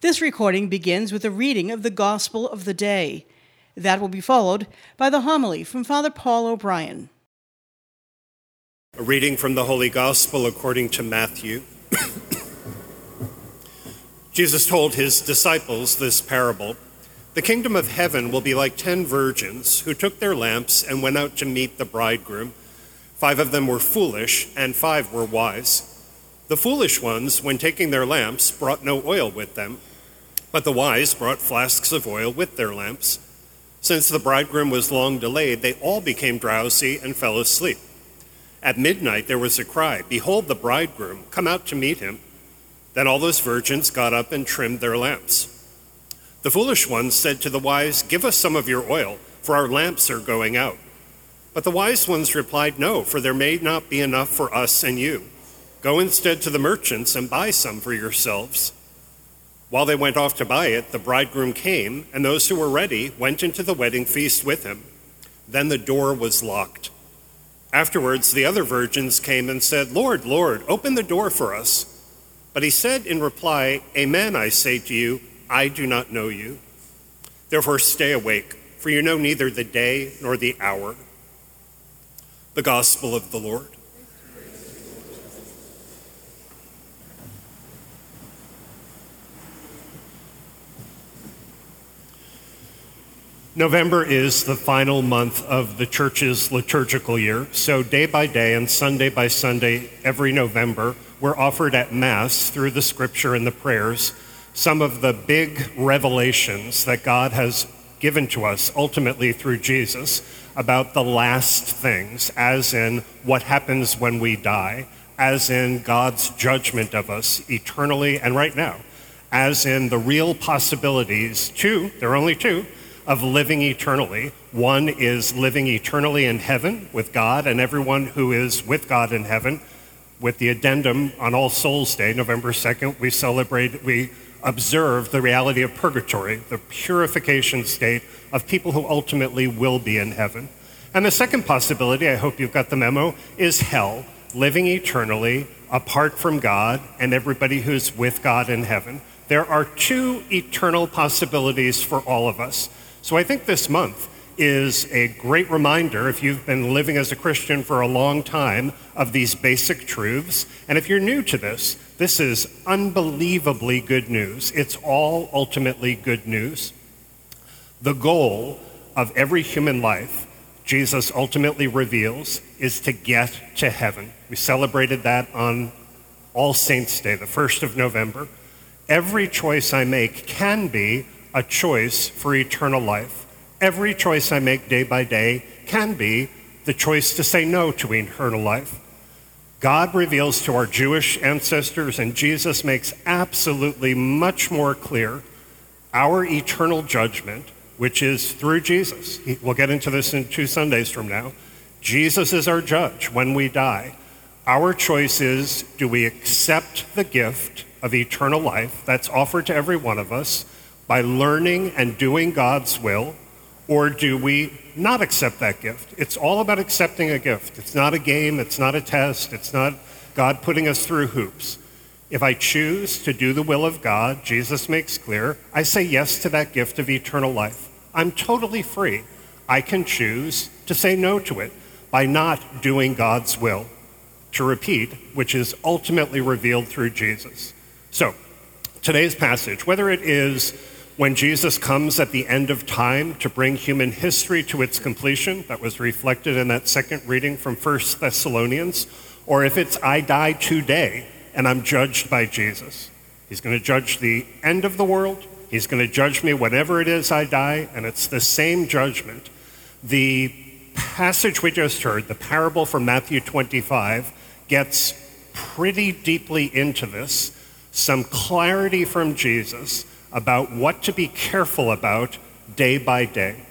This recording begins with a reading of the Gospel of the day. That will be followed by the homily from Father Paul O'Brien. A reading from the Holy Gospel according to Matthew. Jesus told his disciples this parable The kingdom of heaven will be like ten virgins who took their lamps and went out to meet the bridegroom. Five of them were foolish, and five were wise. The foolish ones, when taking their lamps, brought no oil with them, but the wise brought flasks of oil with their lamps. Since the bridegroom was long delayed, they all became drowsy and fell asleep. At midnight there was a cry Behold, the bridegroom, come out to meet him. Then all those virgins got up and trimmed their lamps. The foolish ones said to the wise, Give us some of your oil, for our lamps are going out. But the wise ones replied, No, for there may not be enough for us and you. Go instead to the merchants and buy some for yourselves. While they went off to buy it, the bridegroom came, and those who were ready went into the wedding feast with him. Then the door was locked. Afterwards, the other virgins came and said, Lord, Lord, open the door for us. But he said in reply, Amen, I say to you, I do not know you. Therefore, stay awake, for you know neither the day nor the hour. The Gospel of the Lord. November is the final month of the church's liturgical year, so day by day and Sunday by Sunday, every November, we're offered at Mass through the scripture and the prayers some of the big revelations that God has given to us, ultimately through Jesus, about the last things, as in what happens when we die, as in God's judgment of us eternally and right now, as in the real possibilities, two, there are only two of living eternally. One is living eternally in heaven with God and everyone who is with God in heaven. With the addendum on All Souls Day, November 2nd, we celebrate, we observe the reality of purgatory, the purification state of people who ultimately will be in heaven. And the second possibility, I hope you've got the memo, is hell, living eternally apart from God and everybody who's with God in heaven. There are two eternal possibilities for all of us. So I think this month is a great reminder, if you've been living as a Christian for a long time, of these basic truths. And if you're new to this, this is unbelievably good news. It's all ultimately good news. The goal of every human life, Jesus ultimately reveals, is to get to heaven. We celebrated that on All Saints' Day, the 1st of November. Every choice I make can be a choice for eternal life. Every choice I make day by day can be the choice to say no to eternal life. God reveals to our Jewish ancestors, and Jesus makes absolutely much more clear our eternal judgment, which is through Jesus. We'll get into this in two Sundays from now. Jesus is our judge when we die. Our choice is do we accept the gift of eternal life that's offered to every one of us? By learning and doing God's will, or do we not accept that gift? It's all about accepting a gift. It's not a game, it's not a test, it's not God putting us through hoops. If I choose to do the will of God, Jesus makes clear, I say yes to that gift of eternal life. I'm totally free. I can choose to say no to it by not doing God's will. To repeat, which is ultimately revealed through Jesus. So, today's passage, whether it is when Jesus comes at the end of time to bring human history to its completion, that was reflected in that second reading from 1 Thessalonians, or if it's I die today and I'm judged by Jesus. He's going to judge the end of the world. He's going to judge me whenever it is I die, and it's the same judgment. The passage we just heard, the parable from Matthew 25, gets pretty deeply into this. Some clarity from Jesus about what to be careful about day by day.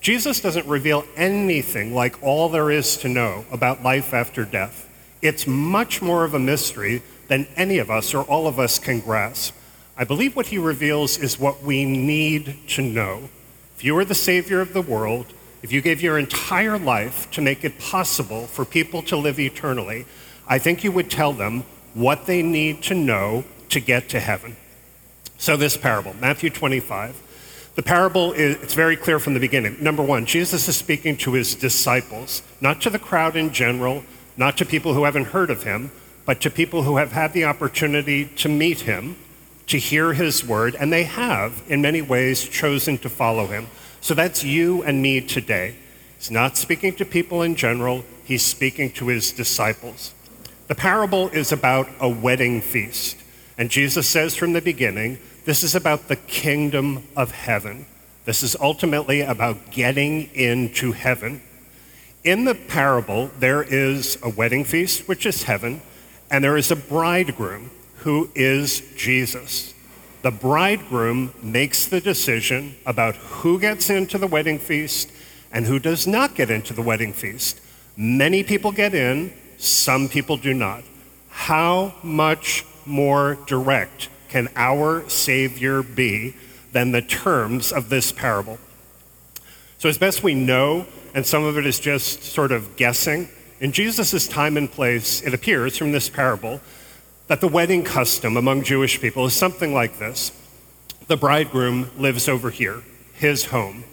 Jesus doesn't reveal anything like all there is to know about life after death. It's much more of a mystery than any of us or all of us can grasp. I believe what he reveals is what we need to know. If you were the Savior of the world, if you gave your entire life to make it possible for people to live eternally, I think you would tell them what they need to know to get to heaven. So, this parable, Matthew 25. The parable is it's very clear from the beginning. Number one, Jesus is speaking to his disciples, not to the crowd in general, not to people who haven't heard of him, but to people who have had the opportunity to meet him, to hear his word, and they have, in many ways, chosen to follow him. So that's you and me today. He's not speaking to people in general, he's speaking to his disciples. The parable is about a wedding feast. And Jesus says from the beginning, this is about the kingdom of heaven. This is ultimately about getting into heaven. In the parable, there is a wedding feast, which is heaven, and there is a bridegroom who is Jesus. The bridegroom makes the decision about who gets into the wedding feast and who does not get into the wedding feast. Many people get in, some people do not. How much more direct can our Savior be than the terms of this parable? So, as best we know, and some of it is just sort of guessing, in Jesus' time and place, it appears from this parable that the wedding custom among Jewish people is something like this The bridegroom lives over here, his home.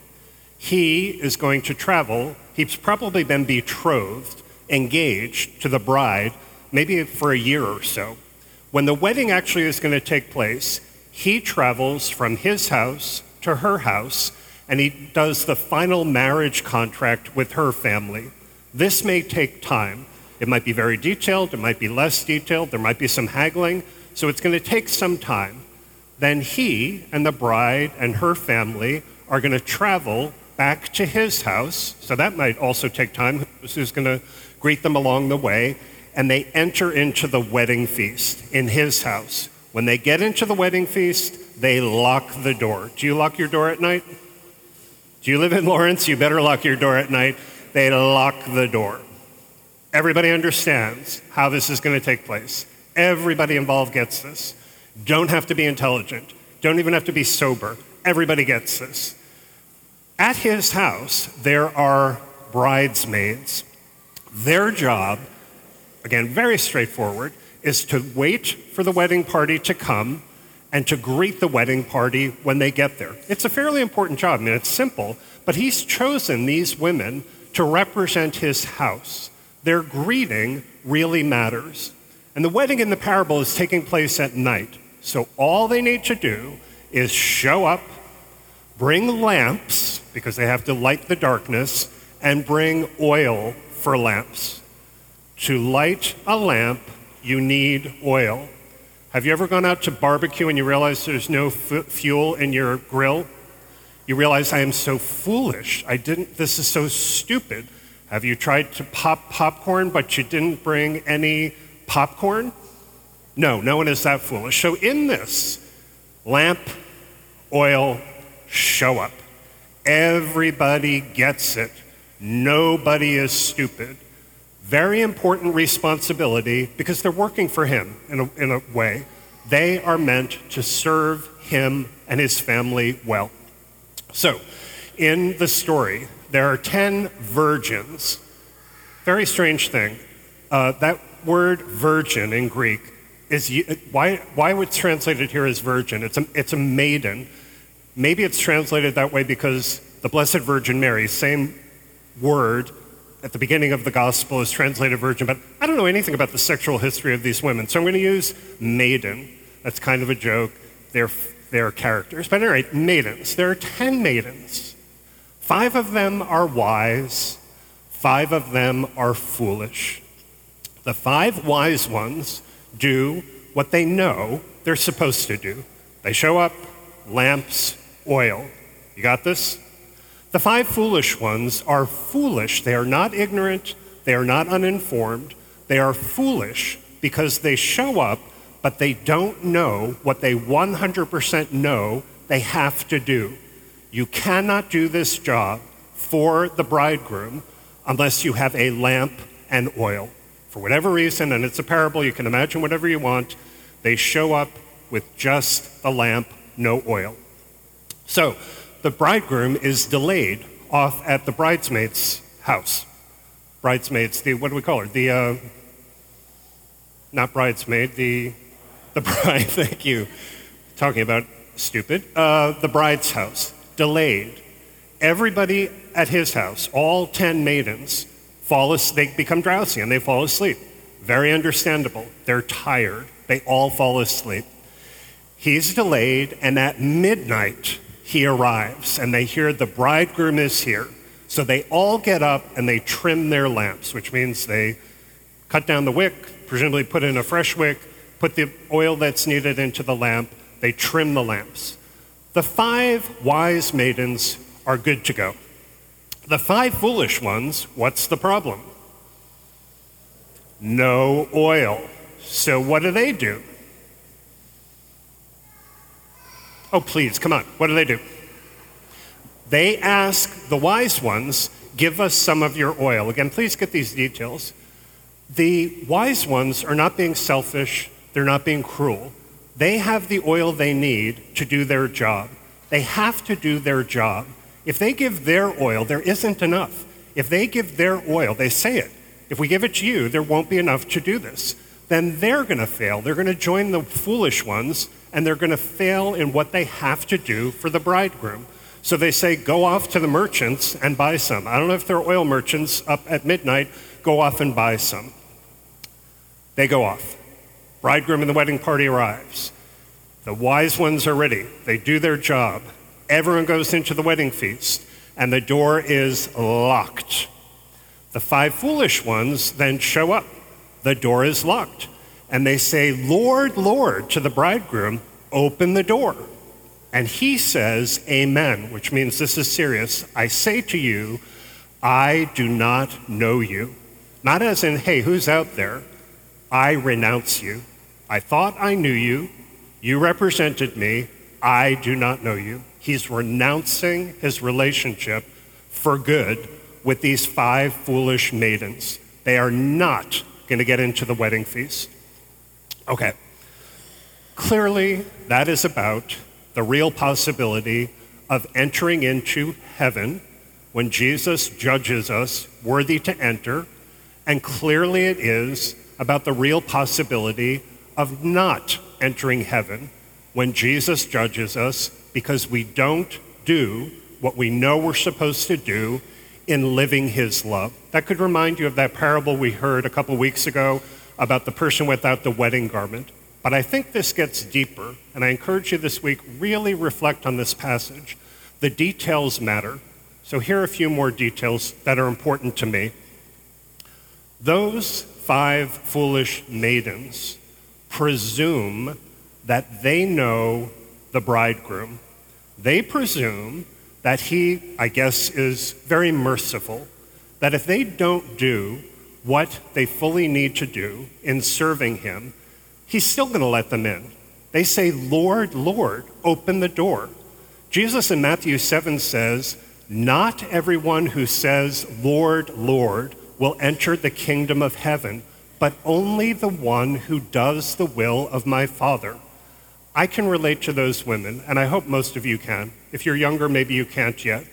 He is going to travel, he's probably been betrothed, engaged to the bride, maybe for a year or so. When the wedding actually is going to take place, he travels from his house to her house and he does the final marriage contract with her family. This may take time. It might be very detailed, it might be less detailed, there might be some haggling, so it's going to take some time. Then he and the bride and her family are going to travel back to his house, so that might also take time. Who's going to greet them along the way? And they enter into the wedding feast in his house. When they get into the wedding feast, they lock the door. Do you lock your door at night? Do you live in Lawrence? You better lock your door at night. They lock the door. Everybody understands how this is going to take place. Everybody involved gets this. Don't have to be intelligent. Don't even have to be sober. Everybody gets this. At his house, there are bridesmaids. Their job again, very straightforward, is to wait for the wedding party to come and to greet the wedding party when they get there. It's a fairly important job. I mean, it's simple, but he's chosen these women to represent his house. Their greeting really matters. And the wedding in the parable is taking place at night. So all they need to do is show up, bring lamps, because they have to light the darkness, and bring oil for lamps. To light a lamp, you need oil. Have you ever gone out to barbecue and you realize there's no f- fuel in your grill? You realize I am so foolish. I didn't this is so stupid. Have you tried to pop popcorn but you didn't bring any popcorn? No, no one is that foolish. So in this, lamp, oil, show up. Everybody gets it. Nobody is stupid very important responsibility because they're working for him in a, in a way. They are meant to serve him and his family well. So, in the story, there are 10 virgins. Very strange thing. Uh, that word virgin in Greek is why, why it's translated here as virgin? It's a, it's a maiden. Maybe it's translated that way because the Blessed Virgin Mary, same word, at the beginning of the gospel is translated virgin, but I don't know anything about the sexual history of these women. So I'm going to use maiden. That's kind of a joke. They're, they're characters. But anyway, maidens. There are 10 maidens. Five of them are wise, five of them are foolish. The five wise ones do what they know they're supposed to do. They show up, lamps, oil. You got this? The five foolish ones are foolish. They are not ignorant, they are not uninformed. They are foolish because they show up, but they don't know what they 100% know they have to do. You cannot do this job for the bridegroom unless you have a lamp and oil. For whatever reason, and it's a parable, you can imagine whatever you want, they show up with just a lamp, no oil. So, the bridegroom is delayed off at the bridesmaid's house. Bridesmaids, the, what do we call her? The, uh, not bridesmaid, the, the bride, thank you. talking about stupid, uh, the bride's house, delayed. Everybody at his house, all 10 maidens, fall they become drowsy and they fall asleep. Very understandable. They're tired. They all fall asleep. He's delayed, and at midnight, he arrives, and they hear the bridegroom is here. So they all get up and they trim their lamps, which means they cut down the wick, presumably put in a fresh wick, put the oil that's needed into the lamp, they trim the lamps. The five wise maidens are good to go. The five foolish ones, what's the problem? No oil. So what do they do? Oh, please, come on. What do they do? They ask the wise ones, give us some of your oil. Again, please get these details. The wise ones are not being selfish, they're not being cruel. They have the oil they need to do their job. They have to do their job. If they give their oil, there isn't enough. If they give their oil, they say it. If we give it to you, there won't be enough to do this. Then they're going to fail. They're going to join the foolish ones, and they're going to fail in what they have to do for the bridegroom. So they say, go off to the merchants and buy some. I don't know if they're oil merchants up at midnight, go off and buy some. They go off. Bridegroom and the wedding party arrives. The wise ones are ready. They do their job. Everyone goes into the wedding feast, and the door is locked. The five foolish ones then show up. The door is locked. And they say, Lord, Lord, to the bridegroom, open the door. And he says, Amen, which means this is serious. I say to you, I do not know you. Not as in, hey, who's out there? I renounce you. I thought I knew you. You represented me. I do not know you. He's renouncing his relationship for good with these five foolish maidens. They are not going to get into the wedding feast. Okay. Clearly, that is about the real possibility of entering into heaven when Jesus judges us worthy to enter. And clearly, it is about the real possibility of not entering heaven when Jesus judges us because we don't do what we know we're supposed to do in living his love. That could remind you of that parable we heard a couple weeks ago about the person without the wedding garment. But I think this gets deeper, and I encourage you this week really reflect on this passage. The details matter. So here are a few more details that are important to me. Those five foolish maidens presume that they know the bridegroom. They presume that he, I guess, is very merciful, that if they don't do what they fully need to do in serving him, he's still going to let them in. They say, Lord, Lord, open the door. Jesus in Matthew 7 says, Not everyone who says, Lord, Lord, will enter the kingdom of heaven, but only the one who does the will of my Father. I can relate to those women, and I hope most of you can. If you're younger, maybe you can't yet.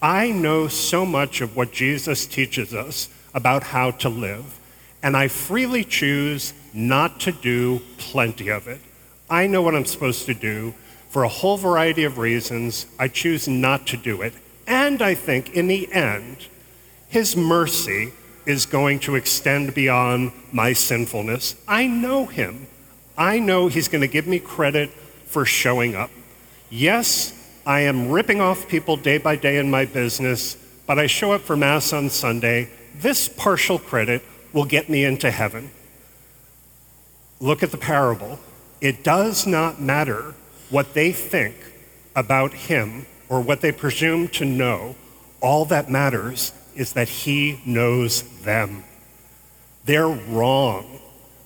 I know so much of what Jesus teaches us about how to live, and I freely choose not to do plenty of it. I know what I'm supposed to do. For a whole variety of reasons, I choose not to do it. And I think in the end, His mercy is going to extend beyond my sinfulness. I know him. I know he's going to give me credit for showing up. Yes, I am ripping off people day by day in my business, but I show up for Mass on Sunday. This partial credit will get me into heaven. Look at the parable. It does not matter what they think about him or what they presume to know. All that matters is that he knows them. They're wrong.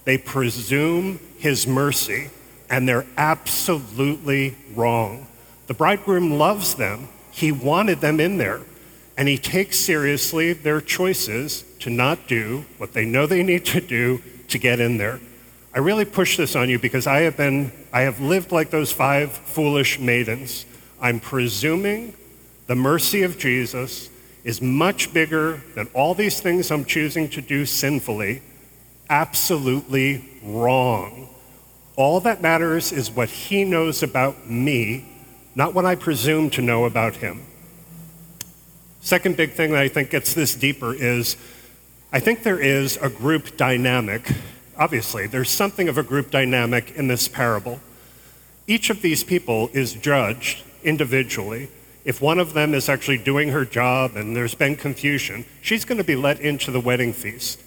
They presume his mercy, and they're absolutely wrong. The bridegroom loves them. He wanted them in there, and he takes seriously their choices to not do what they know they need to do to get in there. I really push this on you because I have been I have lived like those five foolish maidens. I'm presuming the mercy of Jesus is much bigger than all these things I'm choosing to do sinfully, absolutely wrong. All that matters is what he knows about me, not what I presume to know about him. Second big thing that I think gets this deeper is I think there is a group dynamic. Obviously, there's something of a group dynamic in this parable. Each of these people is judged individually. If one of them is actually doing her job and there's been confusion, she's going to be let into the wedding feast.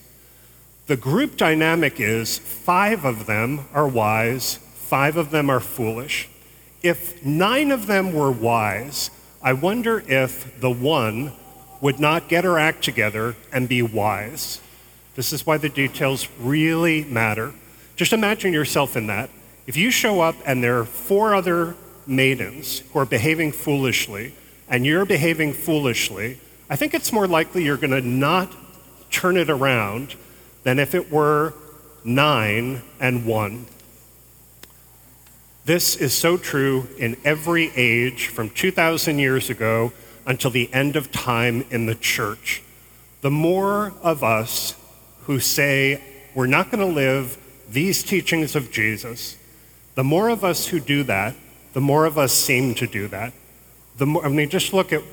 The group dynamic is five of them are wise, five of them are foolish. If nine of them were wise, I wonder if the one would not get her act together and be wise. This is why the details really matter. Just imagine yourself in that. If you show up and there are four other maidens who are behaving foolishly, and you're behaving foolishly, I think it's more likely you're going to not turn it around than if it were nine and one. This is so true in every age from 2,000 years ago until the end of time in the church. The more of us who say we're not going to live these teachings of Jesus, the more of us who do that, the more of us seem to do that. The more, I mean, just look at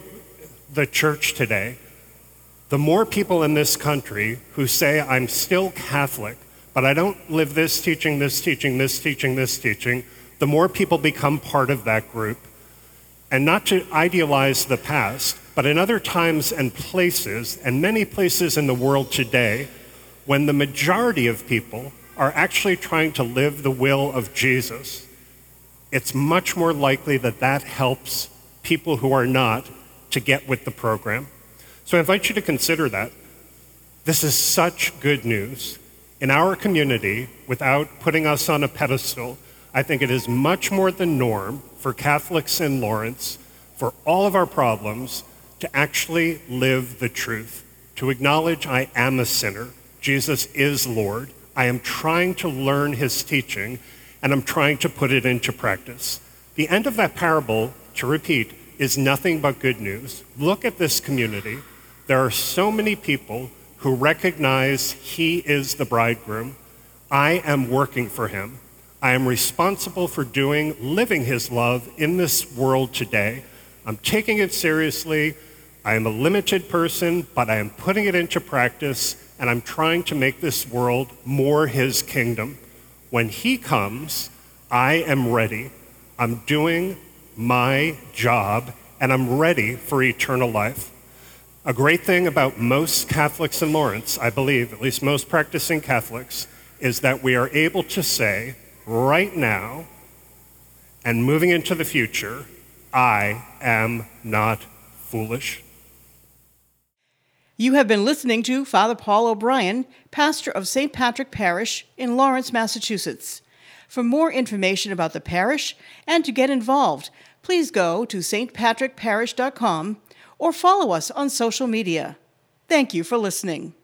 the church today the more people in this country who say, I'm still Catholic, but I don't live this teaching, this teaching, this teaching, this teaching, the more people become part of that group. And not to idealize the past, but in other times and places, and many places in the world today, when the majority of people are actually trying to live the will of Jesus, it's much more likely that that helps people who are not to get with the program. So I invite you to consider that. This is such good news. In our community, without putting us on a pedestal, I think it is much more the norm for Catholics in Lawrence, for all of our problems, to actually live the truth, to acknowledge I am a sinner, Jesus is Lord, I am trying to learn his teaching, and I'm trying to put it into practice. The end of that parable, to repeat, is nothing but good news. Look at this community. There are so many people who recognize He is the bridegroom. I am working for Him. I am responsible for doing, living His love in this world today. I'm taking it seriously. I am a limited person, but I am putting it into practice, and I'm trying to make this world more His kingdom. When He comes, I am ready. I'm doing my job, and I'm ready for eternal life. A great thing about most Catholics in Lawrence, I believe, at least most practicing Catholics, is that we are able to say right now and moving into the future, I am not foolish. You have been listening to Father Paul O'Brien, pastor of St. Patrick Parish in Lawrence, Massachusetts. For more information about the parish and to get involved, please go to stpatrickparish.com or follow us on social media. Thank you for listening.